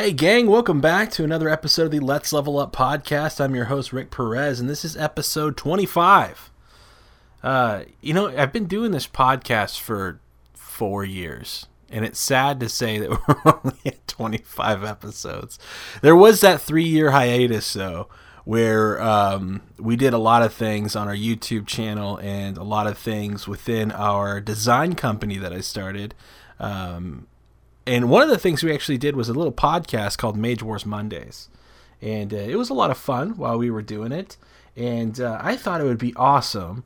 Hey, gang, welcome back to another episode of the Let's Level Up podcast. I'm your host, Rick Perez, and this is episode 25. Uh, you know, I've been doing this podcast for four years, and it's sad to say that we're only at 25 episodes. There was that three year hiatus, though, where um, we did a lot of things on our YouTube channel and a lot of things within our design company that I started. Um, and one of the things we actually did was a little podcast called Mage Wars Mondays. And uh, it was a lot of fun while we were doing it. And uh, I thought it would be awesome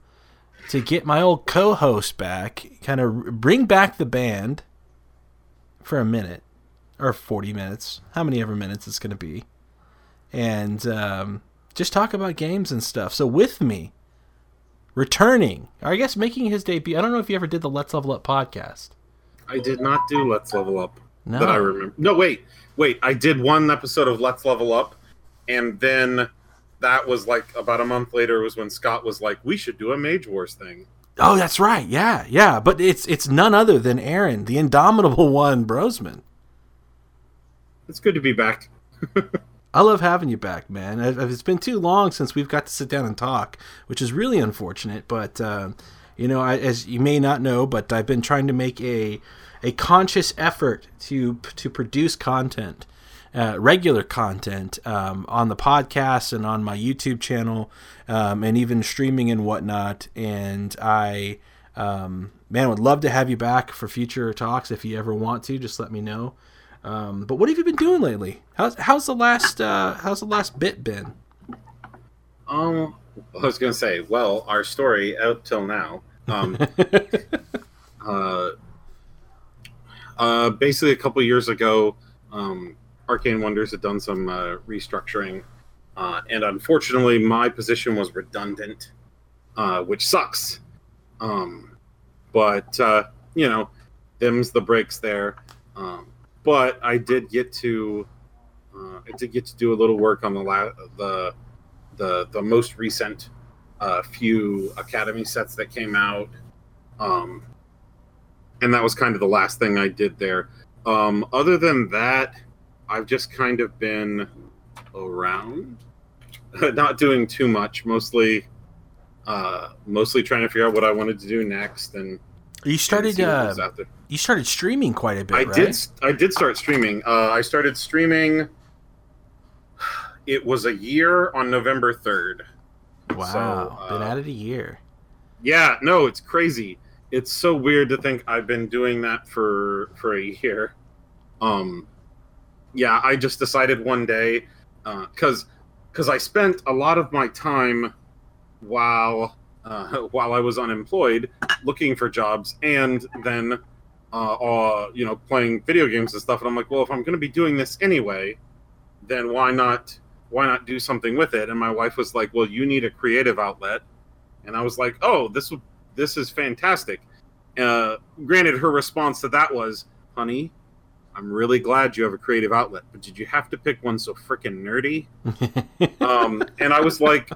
to get my old co host back, kind of bring back the band for a minute or 40 minutes, how many ever minutes it's going to be, and um, just talk about games and stuff. So, with me, returning, I guess making his debut, I don't know if you ever did the Let's Level Up podcast. I did not do Let's Level Up. No. That I remember. No, wait, wait. I did one episode of Let's Level Up, and then that was like about a month later was when Scott was like, "We should do a Mage Wars thing." Oh, that's right. Yeah, yeah. But it's it's none other than Aaron, the indomitable one, Brosman. It's good to be back. I love having you back, man. It's been too long since we've got to sit down and talk, which is really unfortunate. But uh, you know, I, as you may not know, but I've been trying to make a a conscious effort to to produce content, uh, regular content um, on the podcast and on my YouTube channel, um, and even streaming and whatnot. And I, um, man, would love to have you back for future talks if you ever want to. Just let me know. Um, but what have you been doing lately? How's how's the last uh, how's the last bit been? Um, I was gonna say, well, our story out till now. Um, uh, uh, basically, a couple years ago, um, Arcane Wonders had done some uh, restructuring, uh, and unfortunately, my position was redundant, uh, which sucks. Um, but uh, you know, them's the breaks there. Um, but I did get to, uh, I did get to do a little work on the la- the the the most recent uh, few Academy sets that came out. Um, and that was kind of the last thing I did there. Um, other than that, I've just kind of been around, not doing too much. Mostly, uh, mostly trying to figure out what I wanted to do next. And you started, uh, was out there. you started streaming quite a bit, I right? did. I did start streaming. Uh, I started streaming. It was a year on November third. Wow, So, been uh, at it a year. Yeah, no, it's crazy. It's so weird to think I've been doing that for for a year. Um, yeah, I just decided one day uh, because because I spent a lot of my time while uh, while I was unemployed looking for jobs and then uh, uh, you know playing video games and stuff. And I'm like, well, if I'm going to be doing this anyway, then why not why not do something with it? And my wife was like, well, you need a creative outlet and I was like, "Oh, this would this is fantastic." Uh, granted, her response to that was, "Honey, I'm really glad you have a creative outlet, but did you have to pick one so freaking nerdy?" um, and I was like,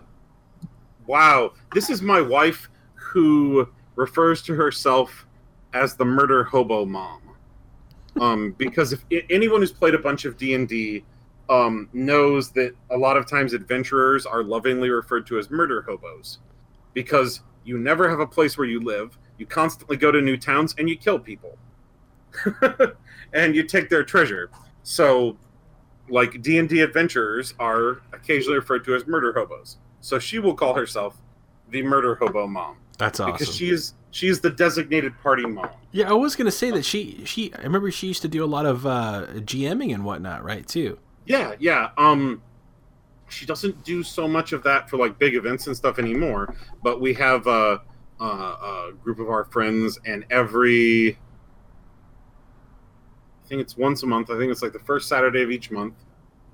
"Wow, this is my wife who refers to herself as the murder hobo mom." Um, because if anyone who's played a bunch of D and D um, knows that a lot of times adventurers are lovingly referred to as murder hobos because you never have a place where you live. You constantly go to new towns and you kill people. and you take their treasure. So like D&D adventurers are occasionally referred to as murder hobos. So she will call herself the murder hobo mom That's awesome. because she is she is the designated party mom. yeah, I was gonna say that she she. I remember she used to do a lot of uh, GMing and whatnot, right? Too. Yeah, yeah. Um, she doesn't do so much of that for like big events and stuff anymore. But we have a, a, a group of our friends, and every, I think it's once a month. I think it's like the first Saturday of each month,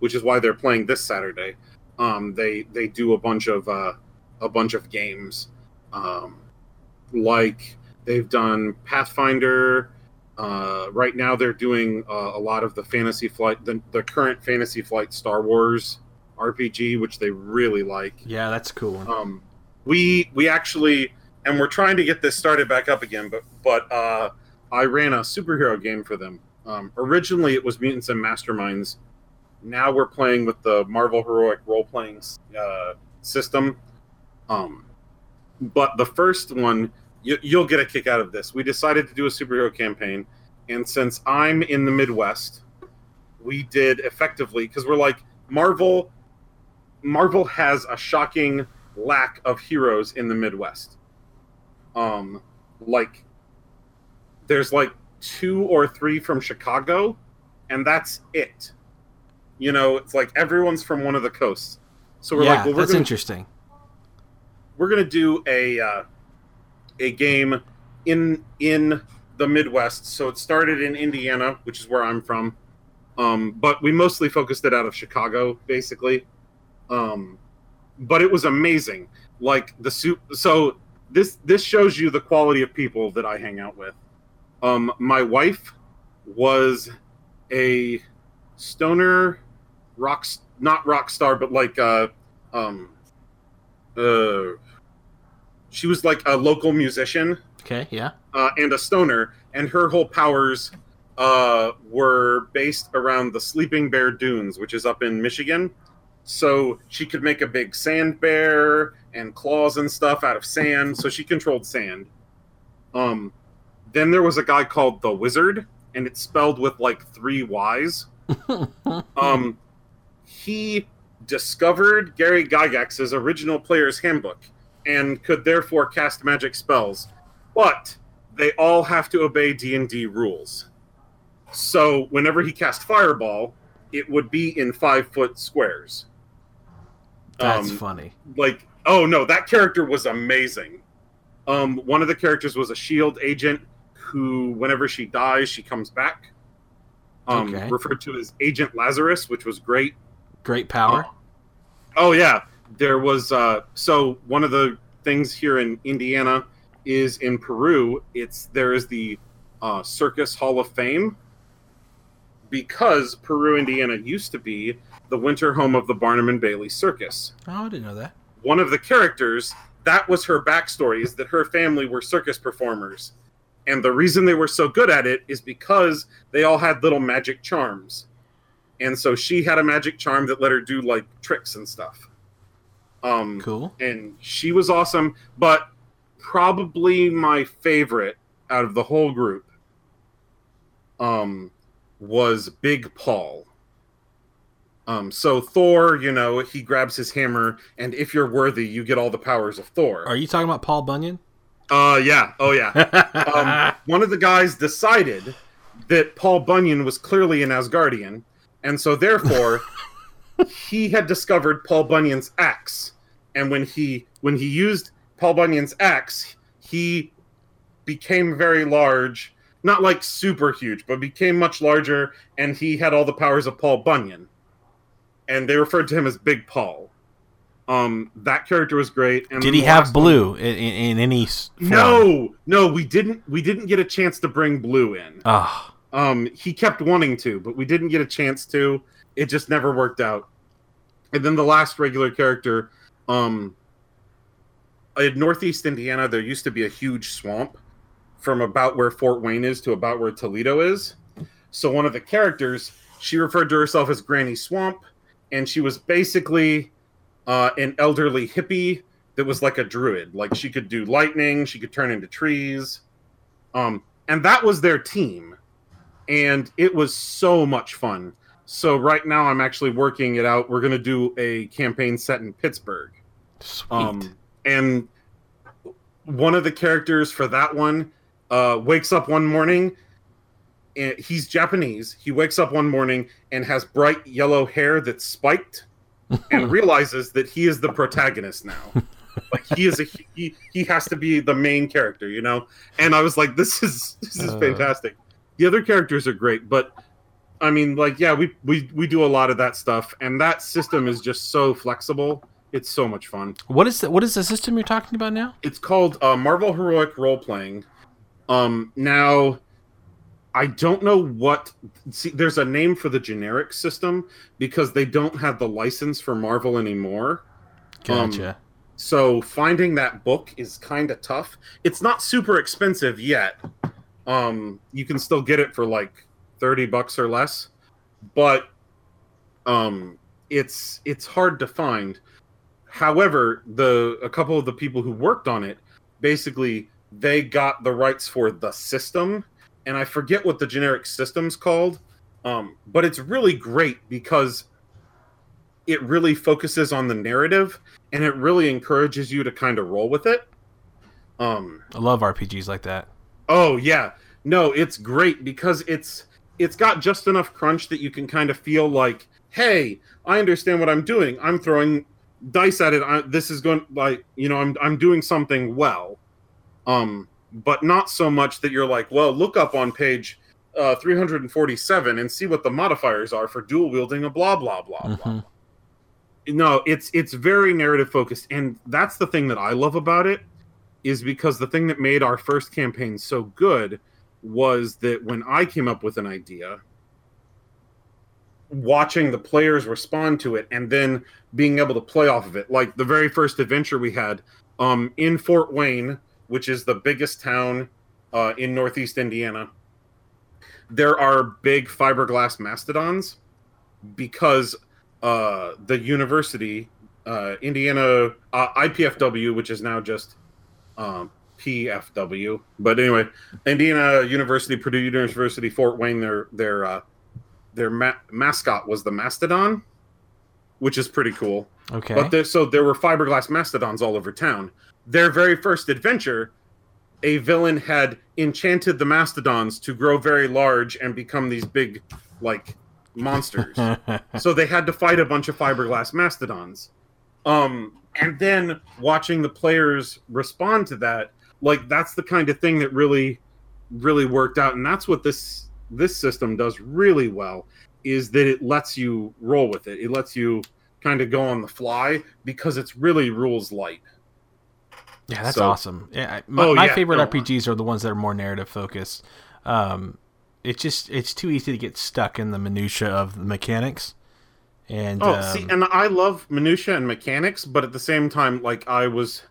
which is why they're playing this Saturday. Um, they they do a bunch of uh, a bunch of games, um, like they've done Pathfinder. Uh, right now, they're doing uh, a lot of the Fantasy Flight, the, the current Fantasy Flight Star Wars RPG, which they really like. Yeah, that's cool. Um, we we actually, and we're trying to get this started back up again, but but uh, I ran a superhero game for them. Um, originally, it was Mutants and Masterminds Now we're playing with the Marvel Heroic role playing uh, system. Um, but the first one, you, you'll get a kick out of this. We decided to do a superhero campaign, and since I'm in the Midwest, we did effectively because we're like Marvel. Marvel has a shocking lack of heroes in the Midwest. Um, like there's like two or three from Chicago, and that's it. You know, it's like everyone's from one of the coasts. So we're yeah, like, well, we're that's gonna, interesting. we're gonna do a uh, a game in in the Midwest. So it started in Indiana, which is where I'm from, um, but we mostly focused it out of Chicago, basically. Um, but it was amazing. Like the soup. So this this shows you the quality of people that I hang out with. Um, my wife was a stoner rock, not rock star, but like uh, um, uh, she was like a local musician Okay, yeah. uh, and a stoner, and her whole powers uh, were based around the Sleeping Bear Dunes, which is up in Michigan. So she could make a big sand bear and claws and stuff out of sand. So she controlled sand. Um, then there was a guy called the Wizard, and it's spelled with like three Y's. Um, he discovered Gary Gygax's original player's handbook and could therefore cast magic spells, but they all have to obey D and D rules. So whenever he cast Fireball, it would be in five foot squares. That's Um, funny. like oh no that character was amazing um one of the characters was a shield agent who whenever she dies she comes back um Okay. referred to as agent lazarus which was great Great power. oh yeah there was uh so one of the things here in indiana is in peru it's there is the uh, circus hall of fame. Because peru indiana used to be the winter home of the barnum and bailey circus. Oh, I didn't know that. one of the characters that was her backstory is that her family were circus performers. And the reason they were so good at it is because they all had little magic charms. And so she had a magic charm that let her do like tricks and stuff um Cool. and she was awesome but probably my favorite out of the whole group um was big paul um so thor you know he grabs his hammer and if you're worthy you get all the powers of thor Are you talking about Paul Bunyan? uh yeah oh yeah um, one of the guys decided that Paul Bunyan was clearly an Asgardian, and so therefore he had discovered Paul Bunyan's axe. And when he when he used Paul Bunyan's axe, he became very large, not like super huge, but became much larger, and he had all the powers of Paul Bunyan. And they referred to him as Big Paul. Um, that character was great. And Did he have last one- blue in, in, in any form? no, no, we didn't. We didn't get a chance to bring Blue in. Oh, Um, he kept wanting to, but we didn't get a chance to. It just never worked out. And then the last regular character, um, in Northeast Indiana, there used to be a huge swamp from about where Fort Wayne is to about where Toledo is. So one of the characters, she referred to herself as Granny Swamp, and she was basically uh, an elderly hippie that was like a druid. Like she could do lightning, she could turn into trees. Um, and that was their team. And it was so much fun. So right now I'm actually working it out. We're gonna do a campaign set in Pittsburgh. sweet. Um, and one of the characters for that one uh, wakes up one morning. And he's Japanese. He wakes up one morning and has bright yellow hair that's spiked, and realizes that he is the protagonist now. like he is a he, he has to be the main character, you know. And I was like, this is this is Uh. fantastic. The other characters are great, but I mean, like, yeah, we we we do a lot of that stuff, and that system is just so flexible. It's so much fun. what is the, what is the system you're talking about now? It's called uh, Marvel Heroic Role Playing. Um, now, I don't know what. See, there's a name for the generic system because they don't have the license for Marvel anymore. Um, Gotcha. So finding that book is kind of tough. It's not super expensive yet. Um, you can still get it for like thirty bucks or less, but Um, it's it's hard to find. However, the a couple of the people who worked on it basically they got the rights for the system, and I forget what the generic system's called. Um, but it's really great because it really focuses on the narrative and it really encourages you to kind of roll with it. Um, I love RPGs like that. Oh yeah, no, it's great because it's it's got just enough crunch that you can kind of feel like, hey, I understand what I'm doing. I'm throwing dice at it. I, this is going like you know I'm I'm doing something well, um, but not so much that you're like, well, look up on page uh, 347 and see what the modifiers are for dual wielding a blah blah blah Mhm. blah. No, it's it's very narrative focused, and that's the thing that I love about it is because the thing that made our first campaign so good was that when I came up with an idea, watching the players respond to it and then being able to play off of it. Like the very first adventure we had um, in Fort Wayne, which is the biggest town uh, in Northeast Indiana, there are big fiberglass mastodons because uh, the university, uh, Indiana uh, IPFW, which is now just um, PFW. But anyway, Indiana University, Purdue University, Fort Wayne. Their their uh, their ma- mascot was the mastodon, which is pretty cool. Okay. But there, so there were fiberglass mastodons all over town. Their very first adventure, a villain had enchanted the mastodons to grow very large and become these big, like monsters. so they had to fight a bunch of fiberglass mastodons. Um, and then watching the players respond to that, like that's the kind of thing that really, really worked out, and that's what this this system does really well. Is that it lets you roll with it. It lets you kind of go on the fly because it's really rules light. Yeah, that's So- awesome. Yeah, my, Oh, my yeah, favorite no. RPGs are the ones that are more narrative focused. Um, it's just it's too easy to get stuck in the minutia of the mechanics. And Oh, um, see, and I love minutia and mechanics, but at the same time, like I was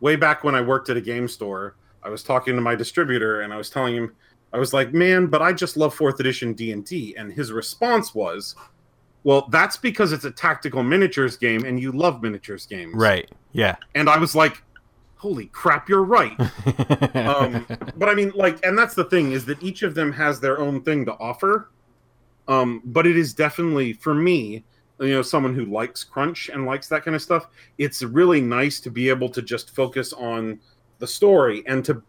way back when I worked at a game store, I was talking to my distributor and I was telling him, I was like, "Man, but I just love fourth edition D and D," and his response was, "Well, that's because it's a tactical miniatures game, and you love miniatures games, right, yeah. And I was like, "Holy crap, you're right." um, but I mean, like, and that's the thing is that each of them has their own thing to offer. Um, but it is definitely for me, you know, someone who likes crunch and likes that kind of stuff. It's really nice to be able to just focus on the story and to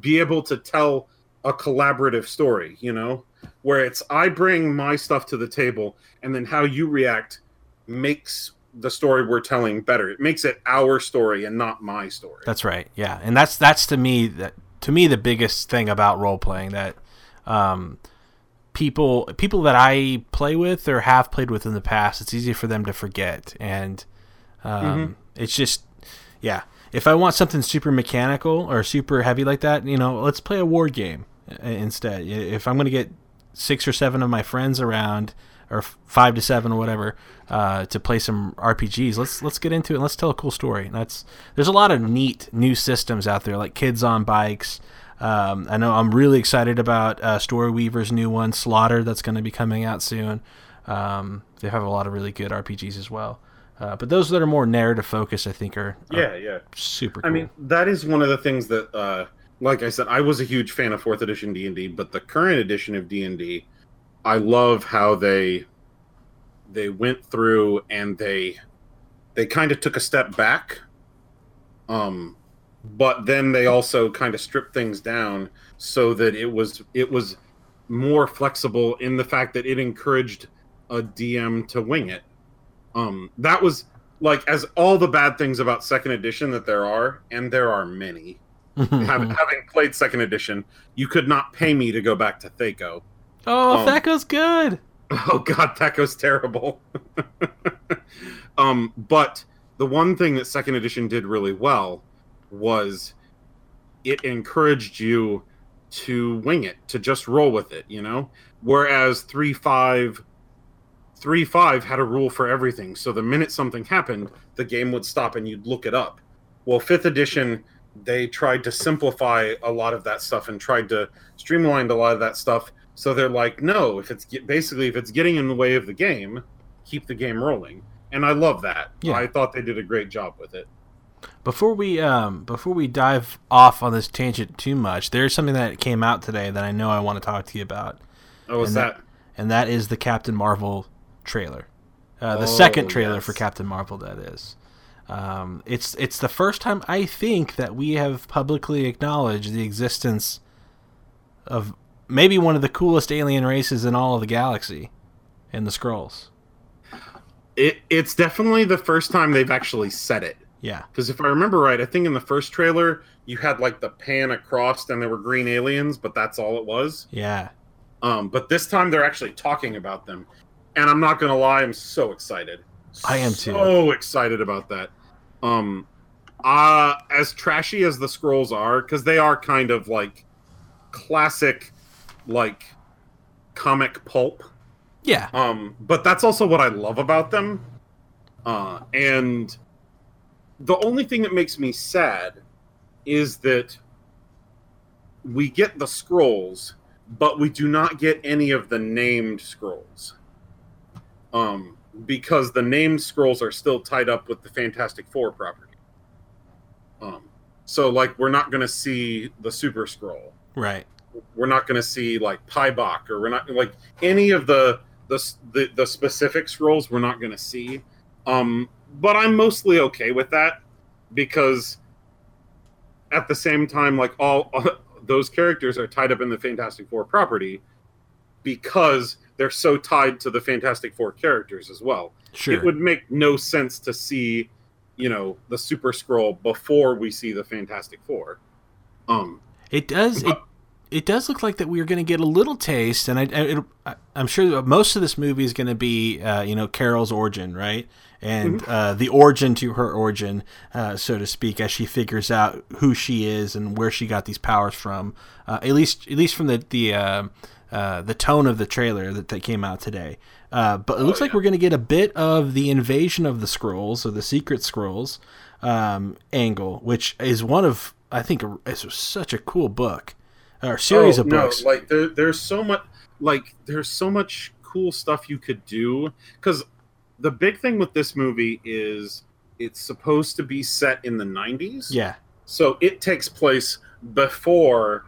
be able to tell a collaborative story. You know, where it's I bring my stuff to the table, and then how you react makes the story we're telling better. It makes it our story and not my story. That's right. Yeah, and that's that's to me that to me the biggest thing about role playing that um, people people that I play with or have played with in the past, it's easy for them to forget, and um, Mm-hmm. it's just yeah. If I want something super mechanical or super heavy like that, you know, let's play a war game uh, instead. If I'm going to get six or seven of my friends around, or five to seven or whatever, uh, to play some RPGs. Let's let's get into it. and Let's tell a cool story. And that's there's a lot of neat new systems out there, like Kids on Bikes. Um, I know I'm really excited about uh, Storyweaver's new one, Slaughter, that's going to be coming out soon. Um, they have a lot of really good RPGs as well. Uh, but those that are more narrative focused, I think, are, are yeah, yeah. super cool. I mean, that is one of the things that, uh, like I said, I was a huge fan of fourth edition D and D, but the current edition of D and D, I love how they they went through and they they kind of took a step back, um, but then they also kind of stripped things down so that it was it was more flexible in the fact that it encouraged a DM to wing it. Um, that was like as all the bad things about second edition that there are, and there are many. having, having played second edition, you could not pay me to go back to Thaco. oh, um, that goes good. Oh god, THAC0's terrible. um, but the one thing that second edition did really well was it encouraged you to wing it, to just roll with it, you know? Whereas 3 5 3 5 had a rule for everything. So the minute something happened, the game would stop and you'd look it up. Well, 5th edition, they tried to simplify a lot of that stuff and tried to streamline a lot of that stuff. So they're like, no, if it's get, basically if it's getting in the way of the game, keep the game rolling. And I love that. Yeah. I thought they did a great job with it. Before we um before we dive off on this tangent too much, there's something that came out today that I know I want to talk to you about, Oh, what's And that, and that is the Captain Marvel trailer, uh, the Oh, second trailer yes. for Captain Marvel. That is, um, it's it's the first time I think that we have publicly acknowledged the existence of maybe one of the coolest alien races in all of the galaxy, in the Skrulls. it? It's definitely the first time they've actually said it. Yeah, Because if I remember right, I think in the first trailer you had like the pan across and there were green aliens, but that's all it was. yeah, Um, but this time they're actually talking about them, and I'm not gonna lie, I'm so excited. I am too. So excited about that. Um, uh, as trashy as the Skrulls are, because they are kind of like classic, like comic pulp. yeah. Um, but that's also what I love about them. Uh, and the only thing that makes me sad is that we get the Skrulls, but we do not get any of the named Skrulls. Um, because the named Skrulls are still tied up with the Fantastic Four property. Um, so like we're not going to see the Super Skrull Right. we're not going to see like Paibok or we're not like any of the the the, the specific Skrulls we're not going to see. Um, but I'm mostly okay with that because at the same time, like all, those characters are tied up in the Fantastic Four property because they're so tied to the Fantastic Four characters as well. Sure. It would make no sense to see, you know, the Super Skrull before we see the Fantastic Four. Um, It does. It it does look like that we are going to get a little taste, and I, I it, I- I'm sure most of this movie is going to be, uh, you know, Carol's origin, right, and uh, the origin to her origin, uh, so to speak, as she figures out who she is and where she got these powers from. Uh, at least, at least from the the uh, uh, the tone of the trailer that, that came out today. Uh, but it looks like yeah. we're going to get a bit of the invasion of the Skrulls or the secret Skrulls um, angle, which is one of I think it's such a cool book or series Oh, of books. No, like there, there's so much, like there's so much cool stuff you could do. Because the big thing with this movie is it's supposed to be set in the '90s. yeah, So it takes place before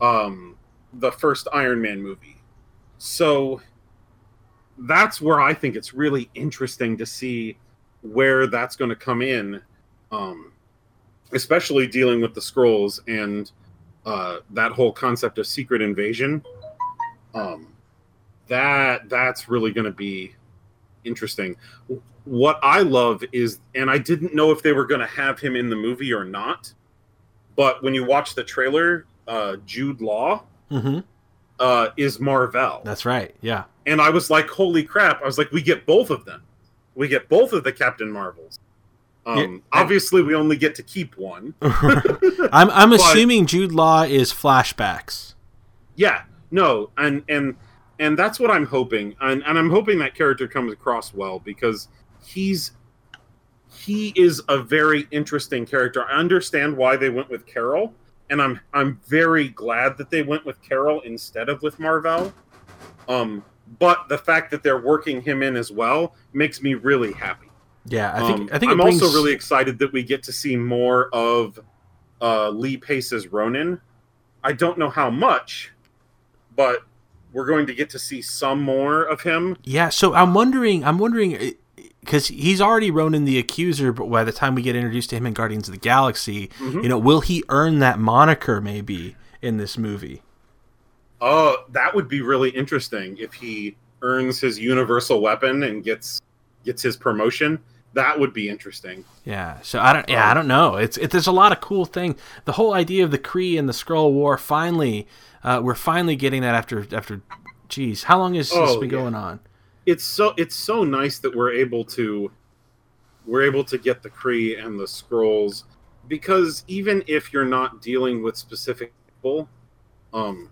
um, the first Iron Man movie. So that's where I think it's really interesting to see where that's going to come in, um, especially dealing with the Skrulls and uh, that whole concept of secret invasion. Um, that that's really going to be interesting. What I love is, and I didn't know if they were going to have him in the movie or not, but when you watch the trailer, uh, Jude Law hmm uh, is Mar-Vell, that's right. Yeah, and I was like, "Holy crap!" I was like, "We get both of them. We get both of the Captain Marvels." Um, Yeah, obviously, we only get to keep one. I'm I'm But- assuming Jude Law is flashbacks. Yeah, no, and and and that's what I'm hoping, and and I'm hoping that character comes across well because he's he is a very interesting character. I understand why they went with Carol, and I'm I'm very glad that they went with Carol instead of with Mar-Vell. Um, but the fact that they're working him in as well makes me really happy. Yeah, I think Um, I think I'm brings, also really excited that we get to see more of uh, Lee Pace's Ronan. I don't know how much, but we're going to get to see some more of him. Yeah, so I'm wondering, I'm wondering, because he's already Ronan the Accuser, but by the time we get introduced to him in Guardians of the Galaxy, Mhm. you know, will he earn that moniker maybe in this movie? Oh, that would be really interesting if he earns his universal weapon and gets gets his promotion. That would be interesting. Yeah, so I don't, yeah, I don't know. It's it, there's a lot of cool thing. The whole idea of the Kree and the Skrull War. Finally, uh, we're finally getting that after after. Geez, how long has this Oh, been yeah. going on? It's so it's so nice that we're able to we're able to get the Kree and the Skrulls because even if you're not dealing with specific people, um,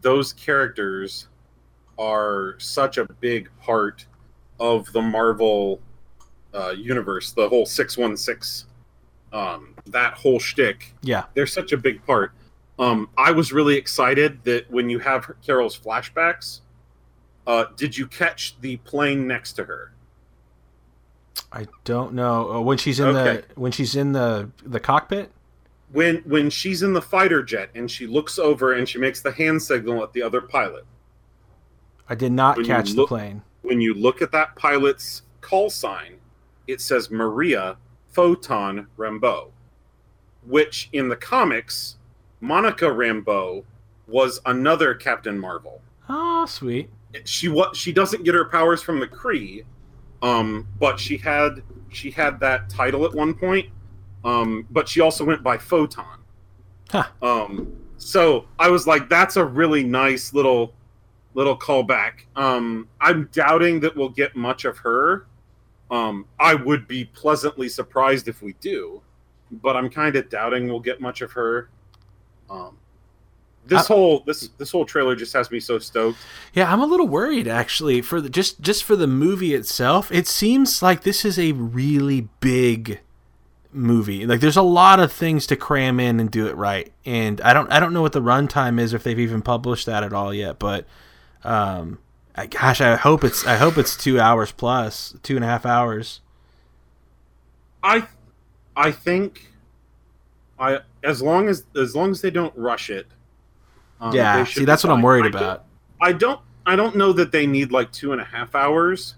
those characters are such a big part of the Marvel uh, universe. The whole six one six, um, that whole shtick Yeah, they're such a big part. Um, I was really excited that when you have Carol's flashbacks, Uh, did you catch the plane next to her? I don't know uh, when she's in Okay. the when she's in the the cockpit. When when she's in the fighter jet and she looks over and she makes the hand signal at the other pilot. I did not When catch the plane. When you look at that pilot's call sign, it says Maria Photon Rambeau, which in the comics, Monica Rambeau was another Captain Marvel. Oh, sweet. she what she doesn't get her powers from the Kree, um, but she had she had that title at one point. Um, but she also went by Photon. Huh. Um, so I was like, that's a really nice little little callback. Um, I'm doubting that we'll get much of her. Um, I would be pleasantly surprised if we do, but I'm kind of doubting we'll get much of her. Um, this I- whole this this whole trailer just has me so stoked. Yeah, I'm a little worried actually for the just just for the movie itself. It seems like this is a really big movie. Like there's a lot of things to cram in and do it right. And I don't I don't know what the runtime is or if they've even published that at all yet, but um I, gosh, I hope it's I hope it's two hours plus, two and a half hours. I I think I as long as as long as they don't rush it. um, yeah, see that's what I'm worried I don't- about. I don't I don't know that they need like two and a half hours,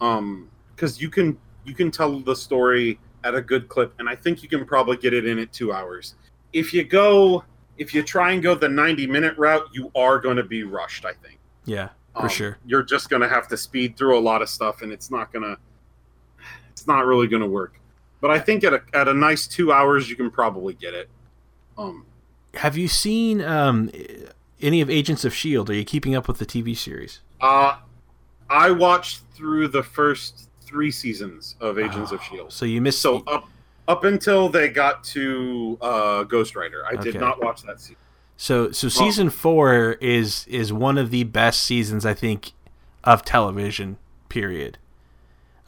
um, because you can you can tell the story at a good clip, and I think you can probably get it in at two hours. If you go if you try and go the ninety minute route, you are going to be rushed. I think Yeah, for Um, sure. You're just going to have to speed through a lot of stuff, and it's not gonna it's not really going to work. But I think at a at a nice two hours, you can probably get it. Um, Have you seen um any of Agents of Shield? Are you keeping up with the TV series? uh, I watched through the first three seasons of Agents of Oh, Shield. So you missed So up up until they got to uh, Ghost Rider, I did not watch that season. So so season four is is one of the best seasons I think of television. Period.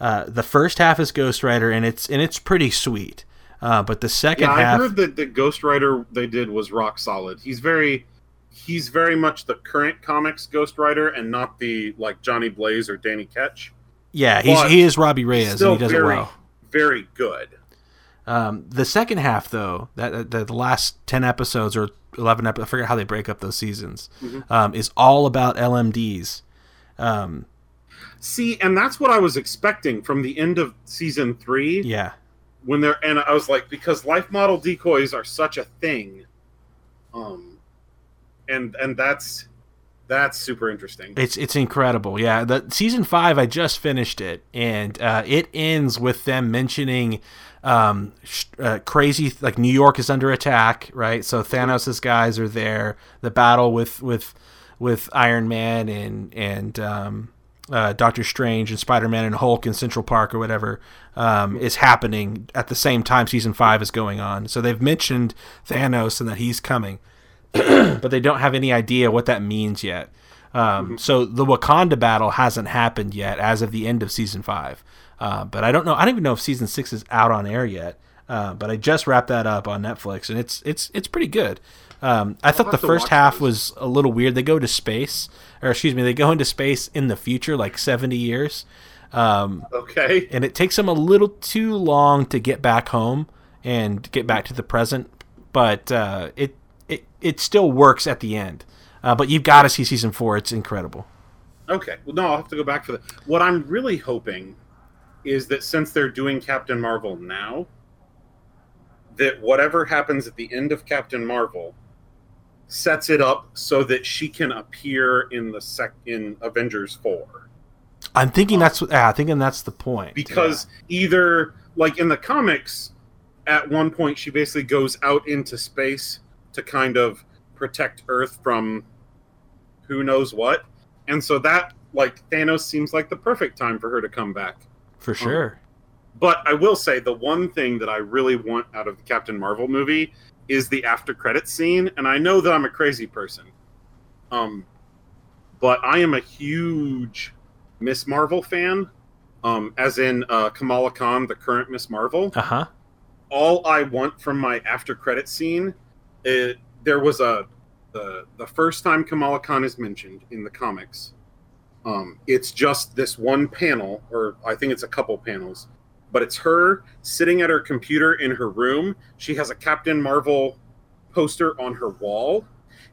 Uh, the first half is Ghost Rider and it's and it's pretty sweet. Uh, but the second Yeah, I heard that the Ghost Rider they did was rock solid. He's very he's very much the current comics Ghost Rider and not the like Johnny Blaze or Danny Ketch. yeah, he's but he is Robbie Reyes and he does very it well. very good. Um, the second half though, that the, the last ten episodes or eleven episodes, I forget how they break up those seasons, Mhm. um, is all about LMDs. Um, See, and that's what I was expecting from the end of season 3 yeah, when they're and I was like because life model decoys are such a thing. Um and and that's that's super interesting. It's it's incredible. Yeah, the season five I just finished it, and uh, it ends with them mentioning um, sh- uh, crazy like New York is under attack, right? So Thanos' guys are there. The battle with with with Iron Man and and um, uh, Doctor Strange and Spider Man and Hulk in Central Park or whatever um, is happening at the same time. Season five is going on, so they've mentioned Thanos and that he's coming but they don't have any idea what that means yet. Um, So the Wakanda battle hasn't happened yet as of the end of season five. Uh, but I don't know. I don't even know if season six is out on air yet. Uh, but I just wrapped that up on Netflix, and it's it's it's pretty good. Um, I thought the first half those. was a little weird. They go to space, or excuse me, they go into space in the future, like seventy years. Um, Okay. and it takes them a little too long to get back home and get back to the present but uh, it, it it still works at the end uh, but you've got to see season four it's incredible Okay. Well, no, I'll have to go back for that. What I'm really hoping is that since they're doing Captain Marvel now, that whatever happens at the end of Captain Marvel sets it up so that she can appear in the sec in Avengers four. i'm thinking that's what yeah, i'm thinking that's the point Because either like in the comics, at one point she basically goes out into space to kind of protect Earth from who knows what. And so that like Thanos seems like the perfect time for her to come back. For um, sure But I will say the one thing that I really want out of the Captain Marvel movie is the after credit scene, and I know that I'm a crazy person. Um but I am a huge Miss Marvel fan. Um, as in uh, Kamala Khan, the current Miss Marvel. uh-huh All I want from my after credit scene, it, there was a the the first time Kamala Khan is mentioned in the comics. Um, it's just this one panel, or I think it's a couple panels, but it's her sitting at her computer in her room. She has a Captain Marvel poster on her wall,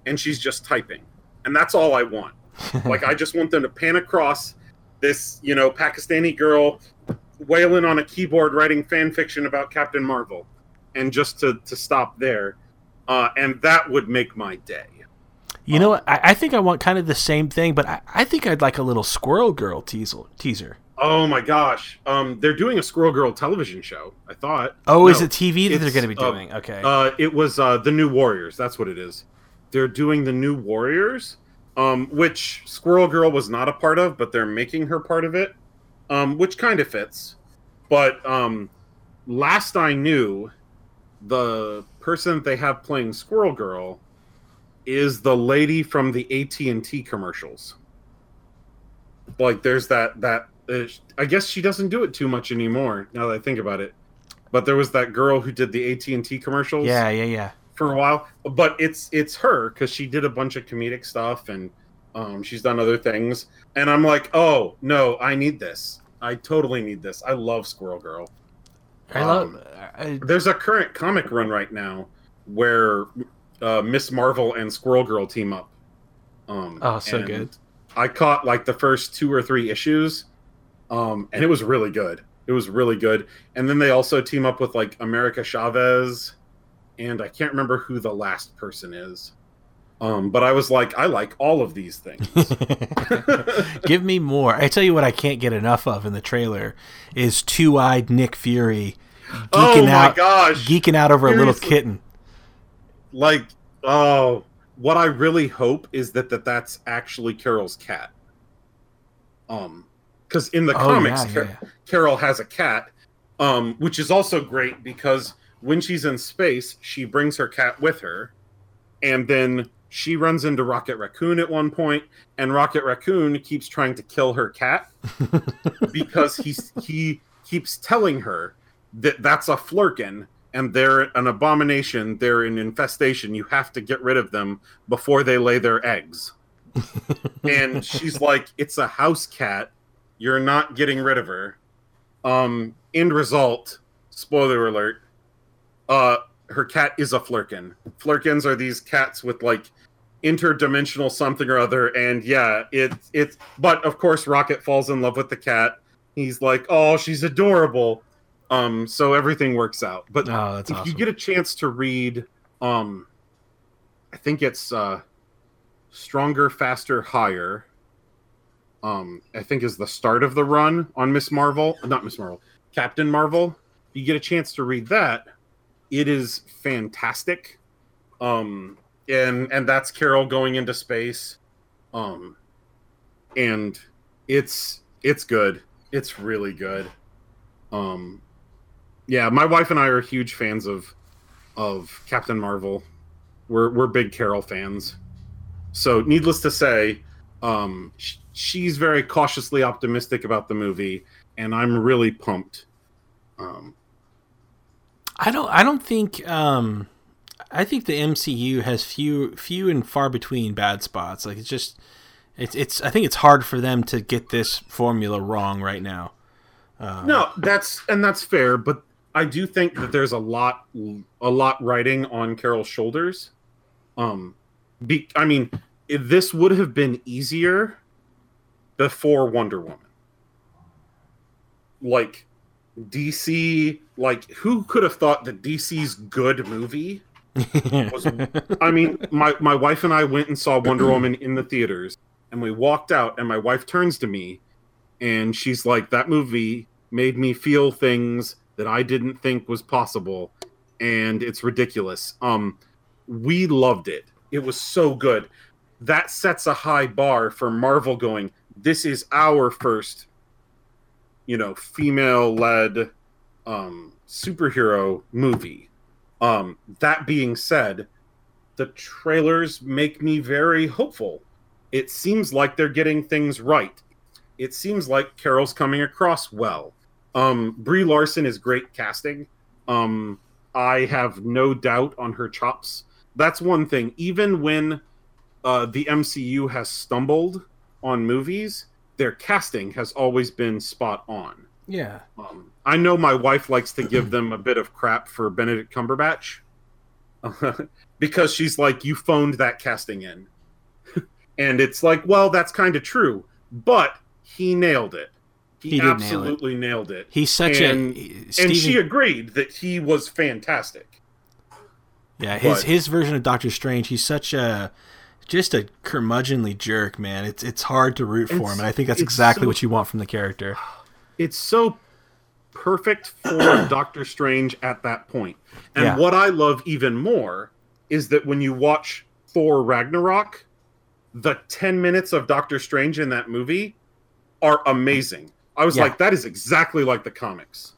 and she's just typing. And that's all I want. like I just want them to pan across this, you know, Pakistani girl wailing on a keyboard writing fan fiction about Captain Marvel, and just to to stop there, uh, and that would make my day. You know? I, I think I want kind of the same thing, but I, I think I'd like a little Squirrel Girl teaser. teaser. Oh my gosh. Um, they're doing a Squirrel Girl television show. I thought. Oh, No, is it TV that they're going to be uh, doing? okay. Uh, it was uh, the New Warriors. That's what it is. They're doing the New Warriors, um, which Squirrel Girl was not a part of, but they're making her part of it, um, which kind of fits. But um, last I knew, the person that they have playing Squirrel Girl is the lady from the AT and T commercials. Like, there's that that. Uh, I guess she doesn't do it too much anymore. Now that I think about it, but there was that girl who did the AT and T commercials yeah, yeah, yeah. for a while. But it's it's her because she did a bunch of comedic stuff and um, she's done other things. And I'm like, oh no, I need this. I totally need this. I love Squirrel Girl. I Um, love. I, There's a current comic run right now where uh, Miss Marvel and Squirrel Girl team up. Um, Oh, so good. I caught like the first two or three issues, um, and it was really good. It was really good. And then they also team up with like America Chavez, and I can't remember who the last person is. Um, but I was like, I like all of these things. Give me more. I tell you what, I can't get enough of in the trailer is two-eyed Nick Fury geeking oh my out, gosh! geeking out over a little kitten. like oh what i really hope is that, that that's actually carol's cat um because in the Oh, comics yeah, Car- yeah. carol has a cat um which is also great because when she's in space she brings her cat with her and then she runs into rocket raccoon at one point and rocket raccoon keeps trying to kill her cat because he's he keeps telling her that that's a Flerken and they're an abomination they're an infestation you have to get rid of them before they lay their eggs and she's like it's a house cat you're not getting rid of her. Um end result spoiler alert uh her cat is a Flerken. Flerkens are these cats with like interdimensional something or other and yeah it it's but of course rocket falls in love with the cat. He's like oh she's adorable. Um so everything works out. But Oh, if awesome. you get a chance to read um i think it's uh stronger faster higher um i think is the start of the run on miss marvel not miss marvel captain marvel. You get a chance to read that. It is fantastic. Um and and that's carol going into space. Um and it's it's good. It's really good. Um yeah my wife and i are huge fans of of captain marvel. We're we're big carol fans. So needless to say um sh- she's very cautiously optimistic about the movie and i'm really pumped um I don't. I don't think. Um, I think the MCU has few, few and far between bad spots. Like it's just, it's, it's. I think it's hard for them to get this formula wrong right now. Um, No, that's and that's fair, but I do think that there's a lot a lot riding on Carol's shoulders. Um be, I mean, this would have been easier before Wonder Woman. Like DC like who could have thought that DC's good movie was I mean, my my wife and I went and saw Wonder Woman in the theaters, and we walked out, and my wife turns to me, and she's like, "That movie made me feel things that I didn't think was possible, and it's ridiculous." Um, we loved it. It was so good. That sets a high bar for Marvel. Going, this is our first, you know, female-led um, superhero movie. Um, that being said, the trailers make me very hopeful. It seems like they're getting things right. It seems like Carol's coming across well. Um, Brie Larson is great casting. Um, I have no doubt on her chops. That's one thing. Even when uh, the MCU has stumbled on movies, their casting has always been spot on. Yeah. Um, I know my wife likes to give them a bit of crap for Benedict Cumberbatch because she's like, "You phoned that casting in," and it's like, well, that's kind of true, but he nailed it. He, He did nail it. absolutely nailed it. He's such And- a and Steven, she agreed that he was fantastic. yeah, his but- his version of Doctor Strange, he's such a just a curmudgeonly jerk, man. It's it's hard to root for It's- him, and I think that's exactly so- what you want from the character. It's so perfect for Doctor Strange at that point. And Yeah. what I love even more is that when you watch Thor Ragnarok, the 10 minutes of Doctor Strange in that movie are amazing. I was Yeah. like, that is exactly like the comics.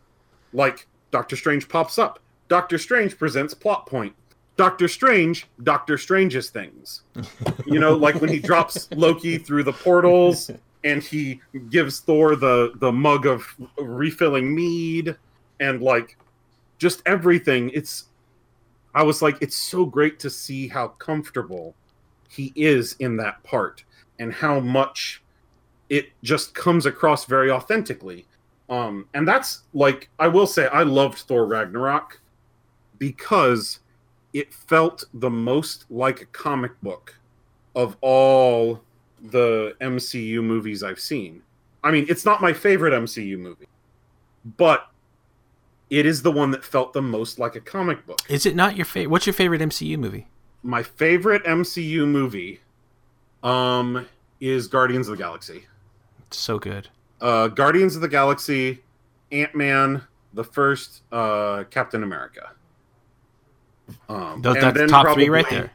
Like, Doctor Strange pops up. Doctor Strange presents plot point. Doctor Strange, Doctor Strange's things. You know, like when he drops Loki through the portals and he gives Thor the the mug of refilling mead and like just everything. It's I was like, it's so great to see how comfortable he is in that part and how much it just comes across very authentically. Um, and that's like I will say I loved Thor Ragnarok because it felt the most like a comic book of all the MCU movies I've seen. I mean, it's not my favorite MCU movie, but it is the one that felt the most like a comic book. Is it not your favorite? What's your favorite MCU movie? My favorite MCU movie um is Guardians of the Galaxy. It's so good. Uh Guardians of the Galaxy, Ant-Man, the first uh Captain America. Um Those, that's top three right there.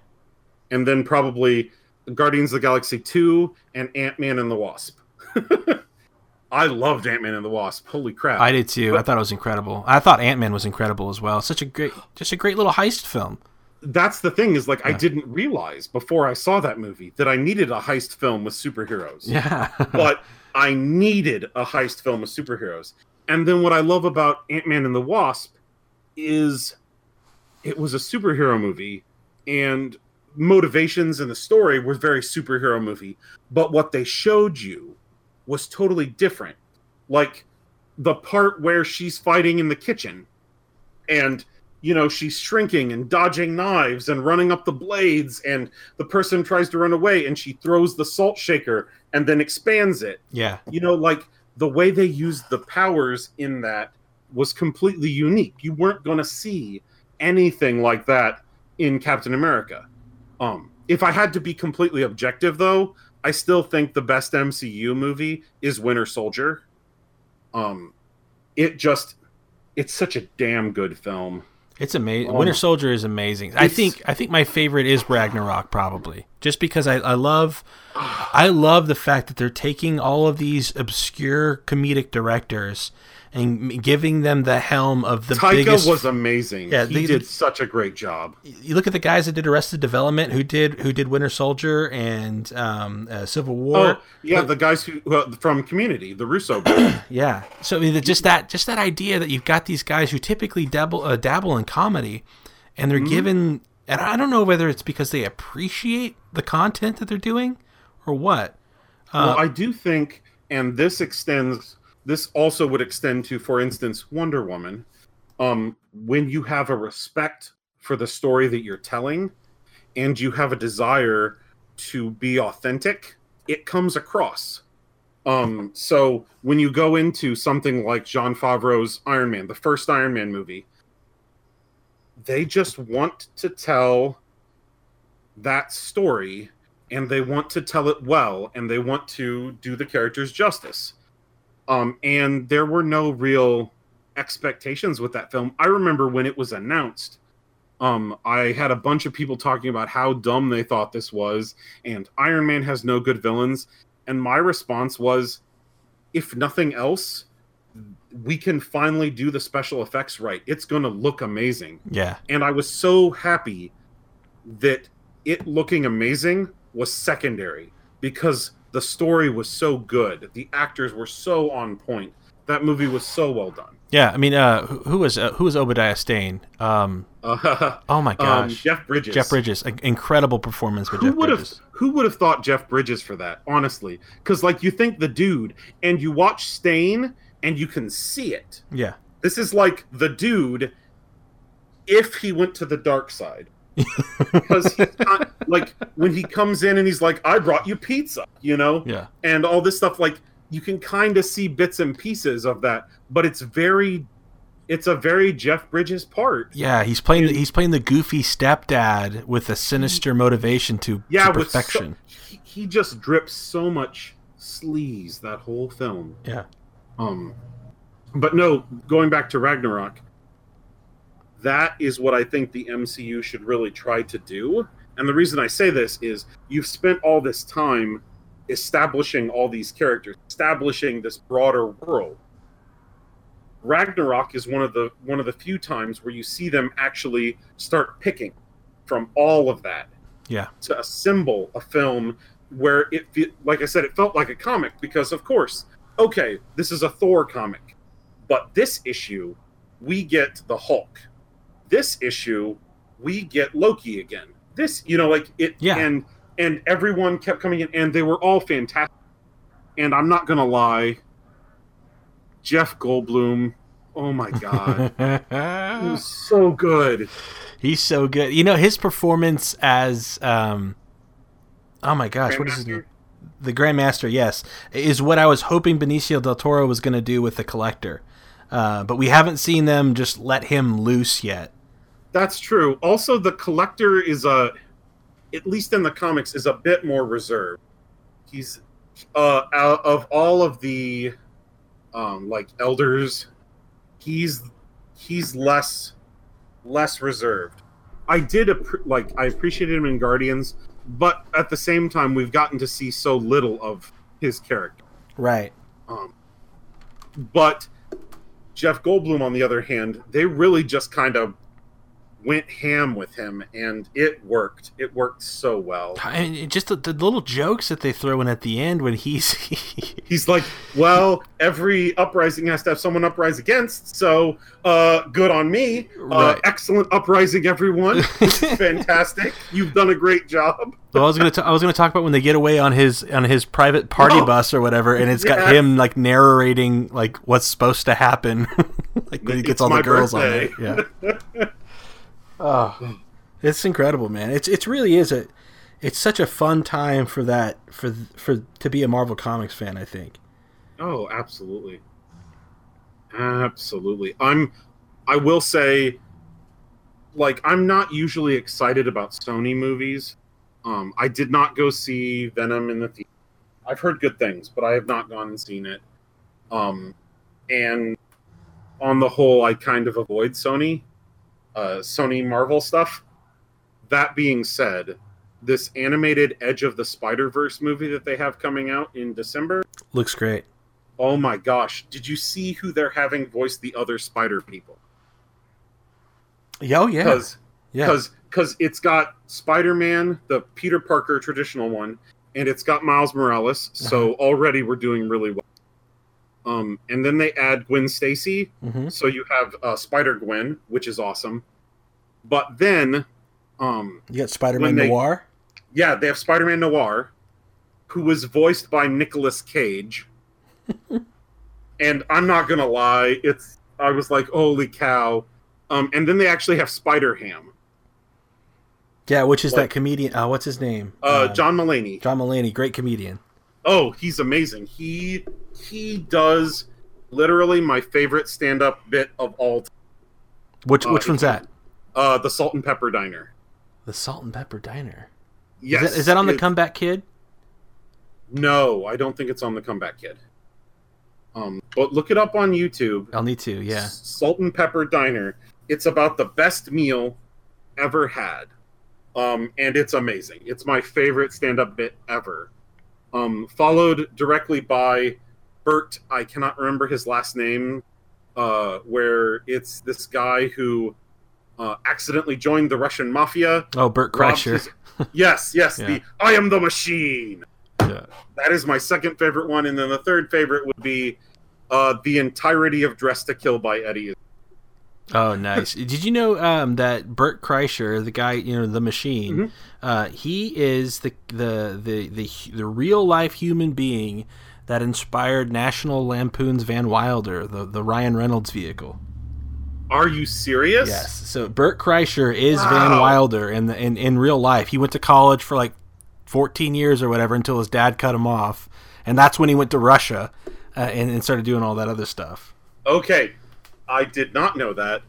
and then probably Guardians of the Galaxy 2 and Ant Man and the Wasp. I loved Ant Man and the Wasp. Holy crap. I did too. I thought it was incredible. I thought Ant Man was incredible as well. Such a great, just a great little heist film. That's the thing is like I didn't realize before I saw that movie that I needed a heist film with superheroes. Yeah. But I needed a heist film with superheroes. And then what I love about Ant Man and the Wasp is it was a superhero movie and motivations in the story were very superhero movie. But what they showed you was totally different. Like the part where she's fighting in the kitchen and you know she's shrinking and dodging knives and running up the blades and the person tries to run away and she throws the salt shaker and then expands it yeah. you know like the way they used the powers in that was completely unique you weren't going to see anything like that in captain america um if i had to be completely objective though i still think the best mcu movie is winter soldier um it just it's such a damn good film It's amazing. Oh. Winter Soldier is amazing. I think I think my favorite is Ragnarok probably. Just because I, I love I love the fact that they're taking all of these obscure comedic directors and giving them the helm of the Taika biggest was amazing. Yeah, he the- did such a great job. you look at the guys that did Arrested Development who did who did Winter Soldier and um, uh, Civil War. Oh, yeah, the guys who uh, from Community, the Russo. Yeah. So I mean, just that just that idea that you've got these guys who typically dabble uh, dabble in comedy, and they're given and I don't know whether it's because they appreciate the content that they're doing or what. well, I do think, and this extends. This also would extend to, for instance, Wonder Woman. Um, when you have a respect for the story that you're telling, and you have a desire to be authentic, it comes across. Um, so when you go into something like Jon Favreau's Iron Man, the first Iron Man movie, they just want to tell that story and they want to tell it well and they want to do the characters justice. Um, and there were no real expectations with that film. I remember when it was announced, um, I had a bunch of people talking about how dumb they thought this was, and Iron Man has no good villains. And my response was, if nothing else, we can finally do the special effects right. It's going to look amazing Yeah. and I was so happy that it looking amazing was secondary because the story was so good, the actors were so on point. That movie was so well done. Yeah, I mean, uh, who, who was uh, who was Obadiah Stane? Um, Uh, oh my um, gosh, Jeff Bridges. Jeff Bridges, An incredible performance with Who would have who would have thought Jeff Bridges for that? Honestly, because like you think the dude, and you watch Stane, and you can see it. Yeah, This is like the dude if he went to the dark side. Because he's not, like when he comes in and he's like, "I brought you pizza," you know, yeah, and all this stuff. Like you can kind of see bits and pieces of that, but it's very, it's a very Jeff Bridges part. yeah. He's playing the, he's playing the goofy stepdad with a sinister motivation to, Yeah, to so- perfection. he, he just drips so much sleaze that whole film. yeah, Um, but no, going back to Ragnarok, that is what I think the MCU should really try to do. And the reason I say this is you've spent all this time establishing all these characters, establishing this broader world. Ragnarok is one of the one of the few times where you see them actually start picking from all of that yeah, to assemble a film where it like I said it felt like a comic because of course okay this is a Thor comic but this issue we get the Hulk this issue we get Loki again this you know like it Yeah. and and everyone kept coming in and they were all fantastic and I'm not gonna lie Jeff Goldblum oh my god he was so good he's so good. You know his performance as um, oh my gosh, what is his name? The Grandmaster, yes, is what I was hoping Benicio del Toro was going to do with the Collector, uh, but we haven't seen them just let him loose yet. That's true. Also, the collector is a, at least in the comics, is a bit more reserved. He's, uh, out of all of the, um, like elders, he's he's less less reserved. I did appre like I appreciated him in Guardians, but at the same time, we've gotten to see so little of his character. Right. Um, but Jeff Goldblum, on the other hand, they really just kind of went ham with him, and it worked. It worked so well. Mean, just the, the little jokes that they throw in at the end when he's He's like, "Well, every uprising has to have someone uprise against, so uh, good on me. Uh, Right. Excellent uprising, everyone. Fantastic. You've done a great job." Well, I was gonna t- I was gonna talk about when they get away on his on his private party Oh. bus or whatever, and it's got him like narrating like what's supposed to happen, like when he gets It's all the girls birthday. on it. Yeah. Oh, it's incredible, man. It's it's really is a it's such a fun time for that for for to be a Marvel Comics fan. I think. Oh, absolutely. Absolutely. I'm I will say like I'm not usually excited about Sony movies. Um I did not go see Venom in the theater. I've heard good things, but I have not gone and seen it. Um and on the whole I kind of avoid Sony uh Sony Marvel stuff. That being said, this animated Edge of the Spider-Verse movie that they have coming out in December Looks great. Oh my gosh! Did you see who they're having voice the other Spider people? Yeah, oh yeah, Because yeah. because because it's got Spider Man, the Peter Parker traditional one, and it's got Miles Morales. So Uh-huh. already we're doing really well. Um, and then they add Gwen Stacy, hmm so you have uh, Spider Gwen, which is awesome. But then, um, You got Spider Man Noir. yeah, they have Spider Man Noir, who was voiced by Nicolas Cage. and I'm not gonna lie, it's I was like, holy cow. Um, and then they actually have Spider Ham. Yeah, which is Like- that comedian? Uh, what's his name? Uh, John Mulaney. John Mulaney, great comedian. Oh, he's amazing. He he does literally my favorite stand up bit of all time. Which Uh, which one's that? Uh the Salt and Pepper Diner. The Salt and Pepper Diner. Yes. Is that, is that on the Comeback Kid? No, I don't think it's on the comeback kid. Um, but look it up on YouTube. I'll need to. Yeah. Salt and Pepper Diner. It's about the best meal ever had. Um, and it's amazing. It's my favorite stand up bit ever. Um, followed directly by Bert, I cannot remember his last name, uh, where it's this guy who uh, accidentally joined the Russian mafia. Oh, Bert Kreischer. his- yes, yes, Yeah. the I am the machine. Yeah. That is my second favorite one. And then the third favorite would be uh, the entirety of Dress to Kill by Eddie. Oh, nice. Did you know um, that Bert Kreischer, the guy, you know, the machine, Mm-hmm. uh, he is the, the the the the real life human being that inspired National Lampoon's Van Wilder, the the Ryan Reynolds vehicle. Are you serious? Yes. So Bert Kreischer is Van Wilder in the in, in real life. He went to college for like 14 years or whatever until his dad cut him off, and that's when he went to Russia uh, and, and started doing all that other stuff. Okay, I did not know that.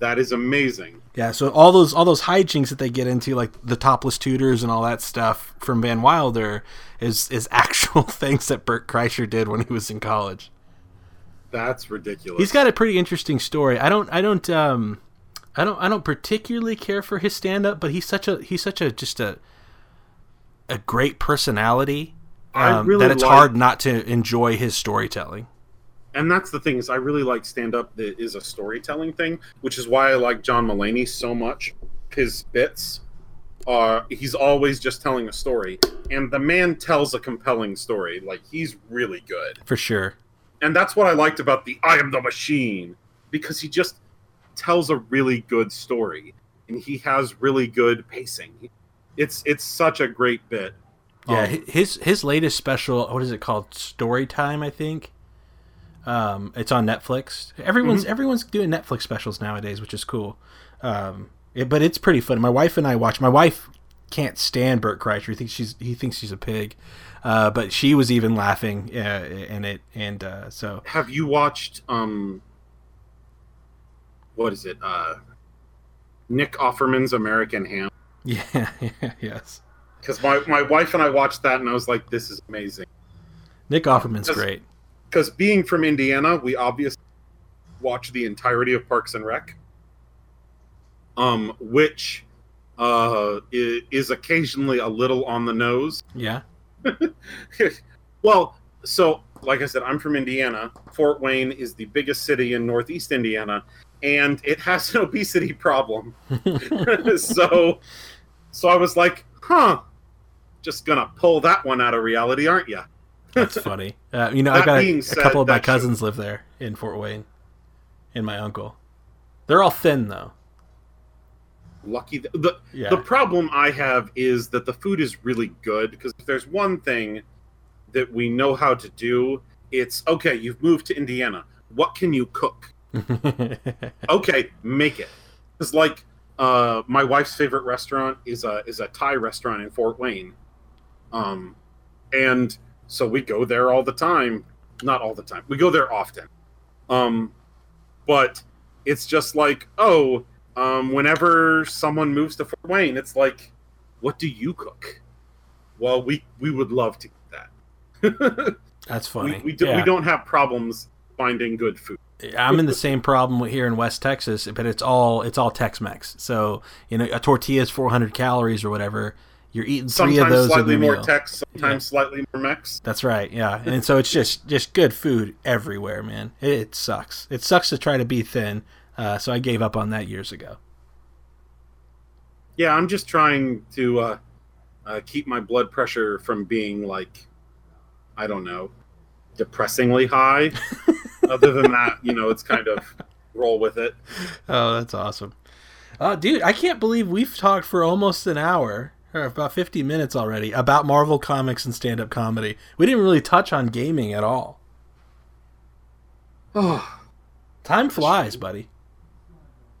That is amazing. Yeah, so all those all those hijinks that they get into, like the topless tutors and all that stuff from Van Wilder, is is actual things that Bert Kreischer did when he was in college. That's ridiculous. He's got a pretty interesting story. I don't I don't um I don't I don't particularly care for his stand up, but he's such a he's such a just a a great personality um, really that it's like- hard not to enjoy his storytelling. And that's the thing is I really like stand up that is a storytelling thing, which is why I like John Mulaney so much. His bits are he's always just telling a story, and the man tells a compelling story. Like he's really good, For sure. and that's what I liked about the I Am the Machine because he just tells a really good story, and he has really good pacing. It's it's such a great bit. Yeah, Um, his his latest special, what is it called? Story Time, I think. Um, it's on Netflix. Everyone's Mm-hmm. everyone's doing Netflix specials nowadays, which is cool. Um, it, but it's pretty fun. My wife and I watch. My wife can't stand Bert Kreischer. He thinks she's he thinks she's a pig. Uh, but she was even laughing uh, in it, and uh, so have you watched um what is it uh nick offerman's american ham yeah, yes. because my, my wife and i watched that and i was like this is amazing Nick Offerman's great. Because being from indiana we obviously watch the entirety of parks and rec um which uh is occasionally a little on the nose Yeah. well, so like I said, I'm from Indiana. Fort Wayne is the biggest city in Northeast Indiana, and it has an obesity problem. so, so I was like, huh, just gonna pull that one out of reality, aren't you? That's funny. Uh, you know, I got a, being a couple of my cousins live there in Fort Wayne, and my uncle. They're all thin though. Lucky. Th- the Yeah. the problem I have is that the food is really good because if there's one thing that we know how to do, it's okay. You've moved to Indiana. What can you cook? okay, make it. It's like uh, my wife's favorite restaurant is a is a Thai restaurant in Fort Wayne, um, and so we go there all the time. Not all the time. We go there often, um, but it's just like oh, um, whenever someone moves to Fort Wayne, it's like, what do you cook? Well, we we would love to get that. That's funny. we we, do, Yeah. we don't have problems finding good food. I'm in the same problem here in West Texas, but it's all it's all Tex-Mex. So you know, a tortilla is 400 calories or whatever. You're eating three sometimes of those in slightly the more meal. Tex, sometimes slightly more Mex. That's right, yeah. And so it's just just good food everywhere, man. It, it sucks. It sucks to try to be thin. Uh, so I gave up on that years ago. Yeah, I'm just trying to uh, uh, keep my blood pressure from being like, I don't know, depressingly high. Other than that, you know, it's kind of roll with it. Oh, that's awesome. Oh, dude, I can't believe we've talked for almost an hour about 50 minutes already about Marvel comics and stand-up comedy. We didn't really touch on gaming at all. Oh, Time flies, buddy.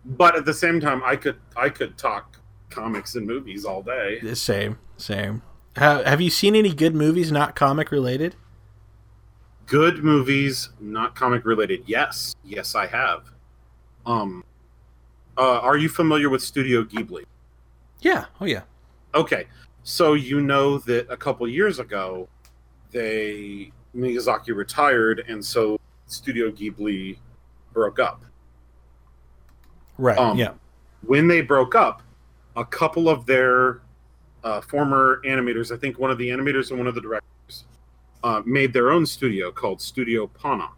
but at the same time, I could I could talk comics and movies all day. Same, same. Have, have you seen any good movies not comic related? Good movies, not comic related. Yes, yes, I have. Um, uh, are you familiar with Studio Ghibli? Yeah. Oh yeah. Okay, so you know that a couple years ago, they Miyazaki retired, and so Studio Ghibli broke up. Right. Um, yeah. When they broke up, a couple of their uh, former animators, I think one of the animators and one of the directors, uh, made their own studio called Studio Ponoc.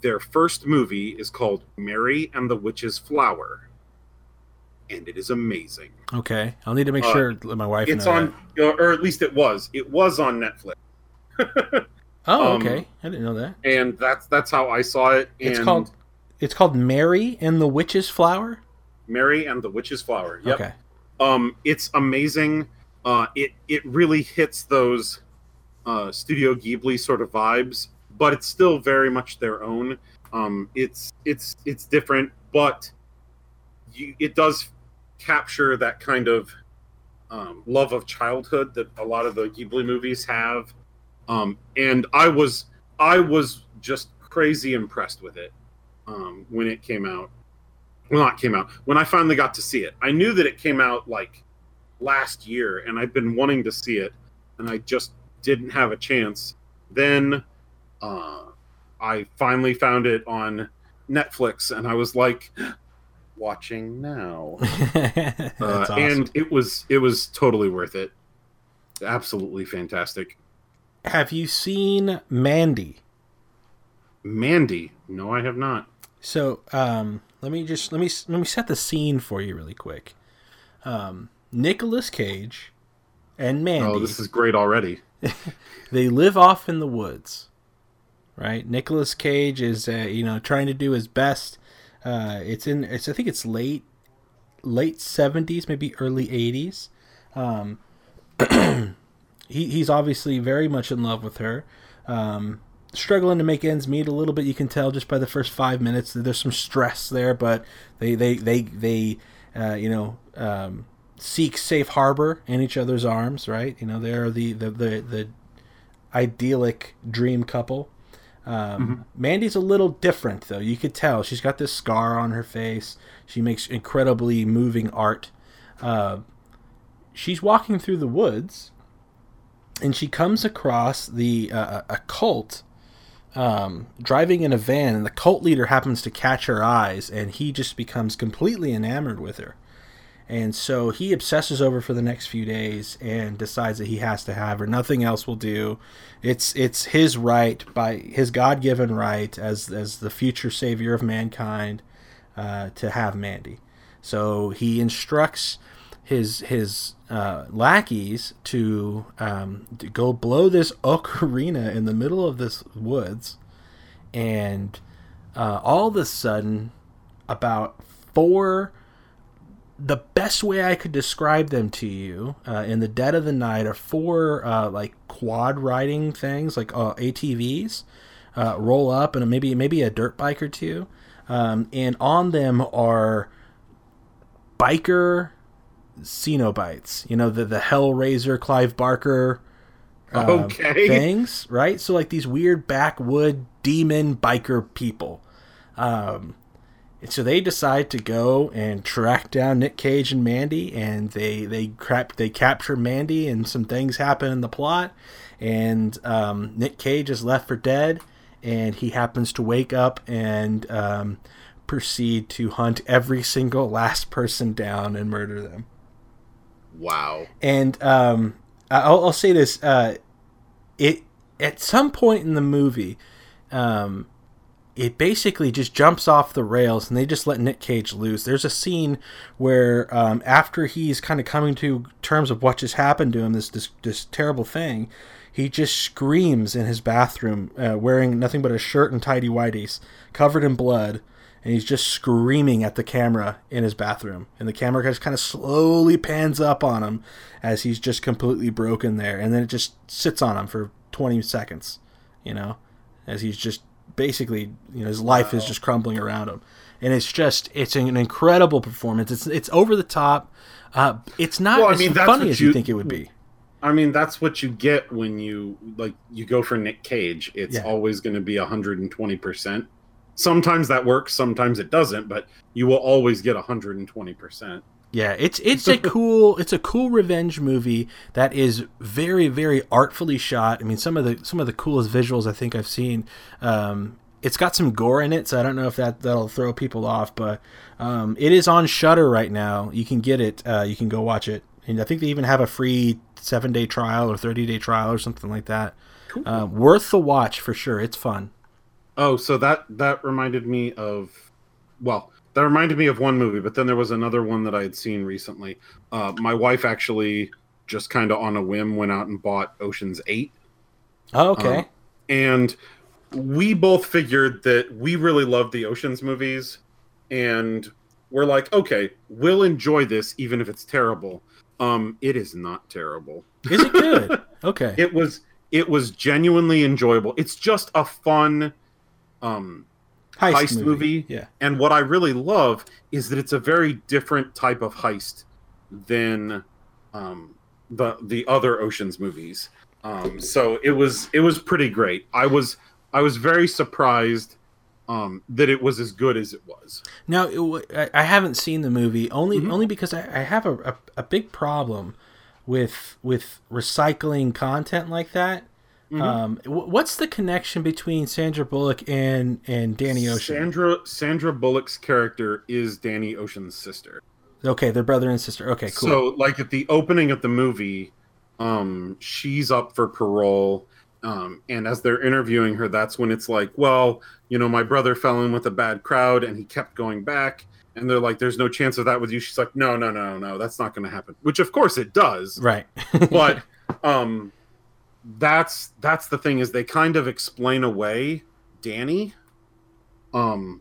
Their first movie is called Mary and the Witch's Flower, and it is amazing. Okay. I'll need to make uh, sure that my wife. It's on, or at least it was. It was on Netflix. that. Oh, Um, okay. I didn't know that. and that's that's how I saw it. And It's called it's called Mary and the Witch's Flower. Mary and the Witch's Flower. Yep. Okay. Um, it's amazing. Uh, it it really hits those uh, Studio Ghibli sort of vibes, but it's still very much their own. Um, it's it's it's different, but you, it does capture that kind of um, love of childhood that a lot of the Ghibli movies have. Um, and I was I was just crazy impressed with it um, when it came out. Well, not came out when I finally got to see it. I knew that it came out like last year, and I'd been wanting to see it, and I just didn't have a chance. Then uh, I finally found it on Netflix, and I was like, watching now. Uh, awesome. And it was it was totally worth it. Absolutely fantastic. Have you seen Mandy? Mandy, no, I have not. So, um, let me just let me let me set the scene for you really quick. Um, Nicolas Cage and Mandy, Oh, this is great already. they live off in the woods, right? Nicolas Cage is, uh, you know, trying to do his best. Uh, it's in, it's I think it's late, late seventies, maybe early eighties. Um, he he's obviously very much in love with her. Um, struggling to make ends meet a little bit. You can tell just by the first five minutes that there's some stress there, but they they they they uh, you know um, seek safe harbor in each other's arms, right? You know they're the the the, the idyllic dream couple. Um, Mandy's a little different though. You could tell she's got this scar on her face. She makes incredibly moving art. Uh, she's walking through the woods and she comes across the uh, a cult um, driving in a van, and the cult leader happens to catch her eyes, and he just becomes completely enamored with her. And so he obsesses over for the next few days and decides that he has to have her. Nothing else will do. It's it's his right by his God given right as as the future savior of mankind uh, to have Mandy. So he instructs his his uh, lackeys to, um, to go blow this ocarina in the middle of this woods, and uh, all of a sudden, about four. The best way I could describe them to you uh, in the dead of the night are four uh, like quad riding things, like uh, ATVs, uh, roll up, and maybe maybe a dirt bike or two, um, and on them are biker Cenobites. You know, the the Hellraiser, Clive Barker uh, Okay. things, right? So like these weird backwood demon biker people. Um, and so they decide to go and track down Nick Cage and Mandy, and they they crap they capture Mandy, and some things happen in the plot, and um, Nick Cage is left for dead, and he happens to wake up and um, proceed to hunt every single last person down and murder them. Wow. And um, I'll, I'll say this: uh, it at some point in the movie, um, it basically just jumps off the rails, and they just let Nick Cage loose. There's a scene where um, after he's kind of coming to terms of what just happened to him, this this, this terrible thing, he just screams in his bathroom, uh, wearing nothing but a shirt and tidy whities, covered in blood and he's just screaming at the camera in his bathroom. And the camera just kind of slowly pans up on him as he's just completely broken there. And then it just sits on him for 20 seconds, you know, as he's just basically, you know, his life is just crumbling around him. And it's just, it's an incredible performance. It's it's over the top. Uh, it's not Well, I mean, that's funny what as you you- think it would be. I mean, that's what you get when you like you go for Nick Cage. It's Yeah. always going to be 120%. Sometimes that works, sometimes it doesn't, but you will always get 120%. Yeah, it's it's a cool it's a cool revenge movie that is very very artfully shot. I mean, some of the some of the coolest visuals I think I've seen. Um, it's got some gore in it, so I don't know if that that'll throw people off, but um, it is on Shudder right now. You can get it. Uh, you can go watch it, and I think they even have a free seven day trial or thirty day trial or something like that. Uh, worth the watch for sure. It's fun. Oh, so that that reminded me of well, that reminded me of one movie, but then there was another one that I had seen recently. Uh, my wife actually just kind of on a whim went out and bought Ocean's 8. Oh, okay. Um, and we both figured that we really love the Ocean's movies, and we're like, okay, we'll enjoy this even if it's terrible. Um, it is not terrible. Is it good? okay. It was it was genuinely enjoyable. It's just a fun um heist, heist movie. movie. Yeah. and what I really love is that it's a very different type of heist than um the the other Ocean's movies. Um so it was it was pretty great. I was I was very surprised um that it was as good as it was. Now, it, w- I, haven't seen the movie only Mhm. only because I, I have a, a, a big problem with with recycling content like that. Mhm. Um, what's the connection between Sandra Bullock and and Danny Ocean? Sandra Sandra Bullock's character is Danny Ocean's sister. okay, they're brother and sister. Okay, cool. So, like at the opening of the movie, um, she's up for parole, um, and as they're interviewing her, that's when it's like, well, you know, my brother fell in with a bad crowd, and he kept going back. And they're like, "There's no chance of that with you." She's like, "No, no, no, no, that's not going to happen." Which, of course, it does. right. But um, that's that's the thing is they kind of explain away Danny. Um,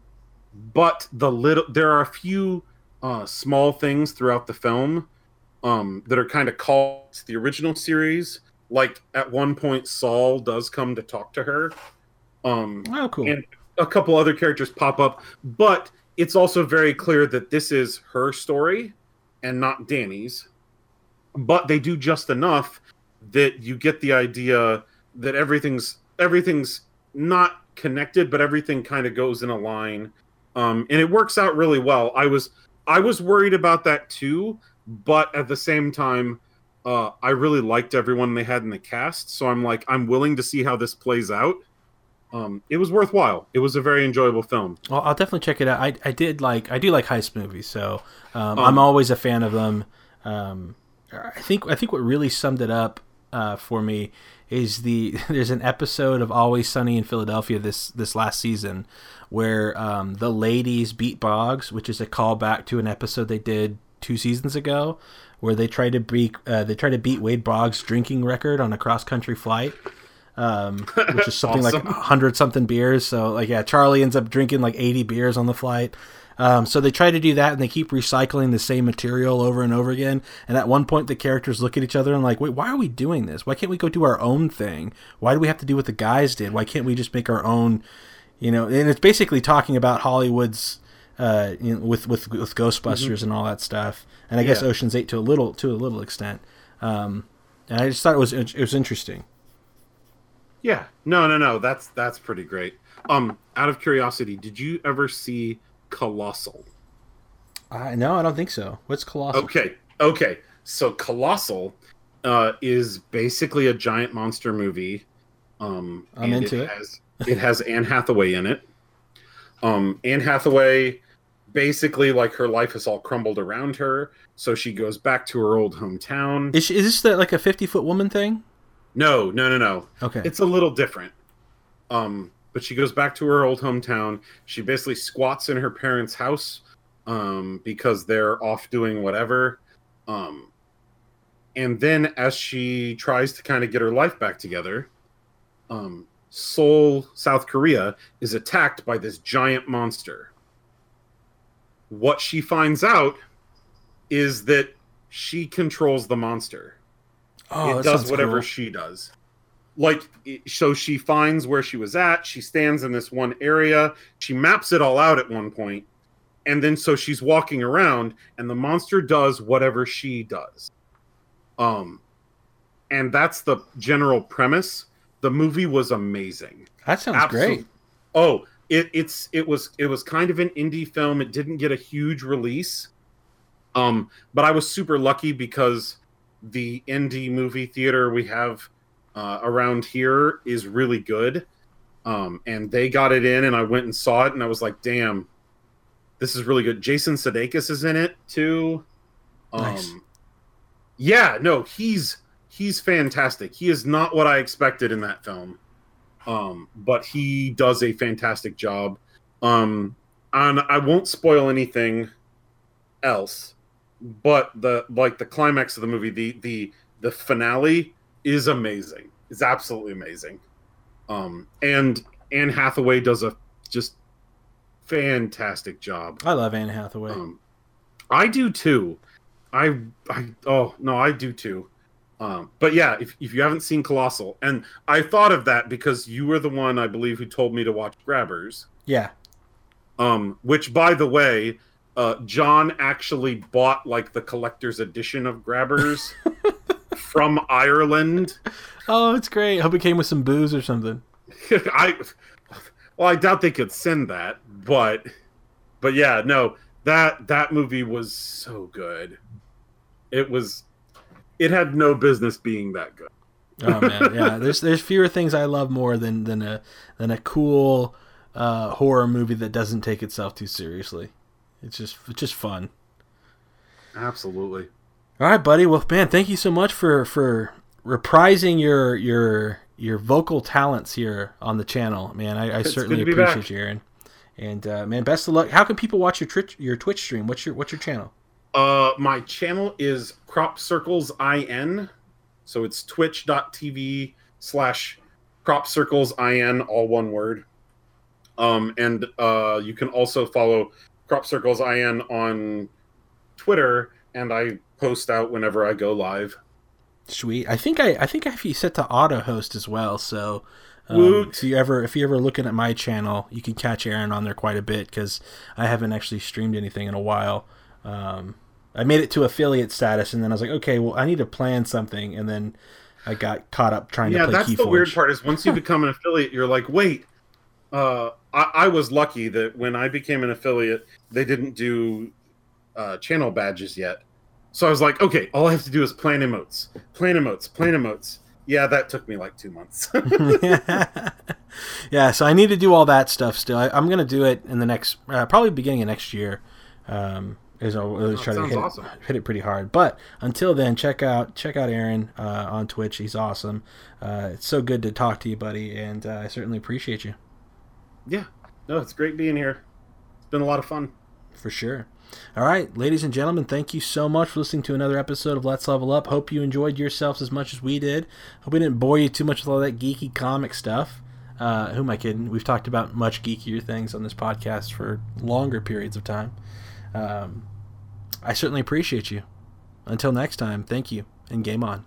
but the little there are a few uh, small things throughout the film um, that are kind of called to the original series. Like at one point, Saul does come to talk to her. Um, oh, cool. and a couple other characters pop up, but it's also very clear that this is her story and not Danny's. But they do just enough that you get the idea that everything's everything's not connected, but everything kind of goes in a line, um, and it works out really well. I was I was worried about that too, but at the same time, uh, I really liked everyone they had in the cast, so I'm like I'm willing to see how this plays out um, it was worthwhile. It was a very enjoyable film. Well, I'll definitely check it out. I, I did like I do like heist movies, so um, Um, I'm always a fan of them. Um, I think I think what really summed it up uh, for me is the there's an episode of Always Sunny in Philadelphia this this last season where um, the ladies beat Boggs, which is a callback to an episode they did two seasons ago, where they try to beat uh, they try to beat Wade Boggs' drinking record on a cross country flight. Um, which is something Awesome. like hundred something beers. So like yeah, Charlie ends up drinking like eighty beers on the flight. Um, so they try to do that, and they keep recycling the same material over and over again. And at one point, the characters look at each other and like, wait, why are we doing this? Why can't we go do our own thing? Why do we have to do what the guys did? Why can't we just make our own? You know, and it's basically talking about Hollywood's. Uh, you know, with with with Ghostbusters and all that stuff, and I guess Ocean's Eight to a little to a little extent. Um, and I just thought it was it was interesting. Yeah. No, no, no. That's that's pretty great. Um, out of curiosity, did you ever see Colossal? Uh, no, I don't think so. What's colossal? Okay. Okay. So Colossal uh, is basically a giant monster movie. Um, I'm into it. Has, it has Anne Hathaway in it. Um, Anne Hathaway, basically, like her life has all crumbled around her, so she goes back to her old hometown. Is, she, is this the, like a 50 foot woman thing? no, no, no, no. Okay. It's a little different. Um, but she goes back to her old hometown. She basically squats in her parents' house um, because they're off doing whatever. Um, and then, as she tries to kind of get her life back together, um, Seoul, South Korea, is attacked by this giant monster. What she finds out is that she controls the monster oh, it does whatever cool. she does like so she finds where she was at she stands in this one area she maps it all out at one point and then so she's walking around and the monster does whatever she does um and that's the general premise the movie was amazing That sounds Absolute- great. Oh, it, it's it was it was kind of an indie film. It didn't get a huge release, um, but I was super lucky because the indie movie theater we have uh, around here is really good, um, and they got it in, and I went and saw it, and I was like, "Damn, this is really good." Jason Sudeikis is in it too. Um, Nice. Yeah, no, he's he's fantastic. He is not what I expected in that film um, but he does a fantastic job. Um, and I won't spoil anything else, but the like the climax of the movie, the the the finale is amazing. It's absolutely amazing. Um, and Anne Hathaway does a just fantastic job. I love Anne Hathaway. Um, I do too. I I oh no, I do too. Um, but yeah, if, if you haven't seen Colossal, and I thought of that because you were the one I believe who told me to watch Grabbers. yeah. Um, which by the way, uh, John actually bought like the collector's edition of Grabbers from Ireland. Oh, it's great. I Hope it came with some booze or something. I well, I doubt they could send that, but but yeah, no, that that movie was so good. It was it had no business being that good. Oh man, yeah. There's there's fewer things I love more than than a than a cool uh, horror movie that doesn't take itself too seriously. It's just it's just fun. Absolutely. All right, buddy. Well, man, thank you so much for for reprising your your your vocal talents here on the channel, man. I, I certainly good to be appreciate back. you, Aaron. And uh, man, best of luck. How can people watch your Twitch your Twitch stream? What's your what's your channel? Uh my channel is Crop Circles IN. So it's twitch.tv slash crop circles IN, all one word. Um and uh you can also follow crop circles IN on Twitter and I post out whenever I go live. Sweet. I think I I think I have you set to auto host as well. So um, if you ever if you ever looking at my channel, you can catch Aaron on there quite a bit because I haven't actually streamed anything in a while. Um, I made it to affiliate status, and then I was like, okay, well, I need to plan something, and then I got caught up trying yeah, to play Yeah, that's Keyforge. the weird part is once you become an affiliate, you're like, wait. Uh, I, I was lucky that when I became an affiliate, they didn't do uh, channel badges yet. So I was like, okay, all I have to do is plan emotes, plan emotes, plan emotes. Yeah, that took me like two months. yeah, so I need to do all that stuff still. I, I'm gonna do it in the next, uh, probably beginning of next year. Um, is I'll really Oh, try to hit, awesome. it, hit it pretty hard. But until then, check out check out Aaron uh, on Twitch. He's awesome. Uh, it's so good to talk to you, buddy, and uh, I certainly appreciate you yeah, no, it's great being here. It's been a lot of fun. for sure. All right, ladies and gentlemen, thank you so much for listening to another episode of Let's Level Up. Hope you enjoyed yourselves as much as we did. Hope we didn't bore you too much with all that geeky comic stuff. Uh, who am I kidding? We've talked about much geekier things on this podcast for longer periods of time. Um, I certainly appreciate you. Until next time, thank you and game on.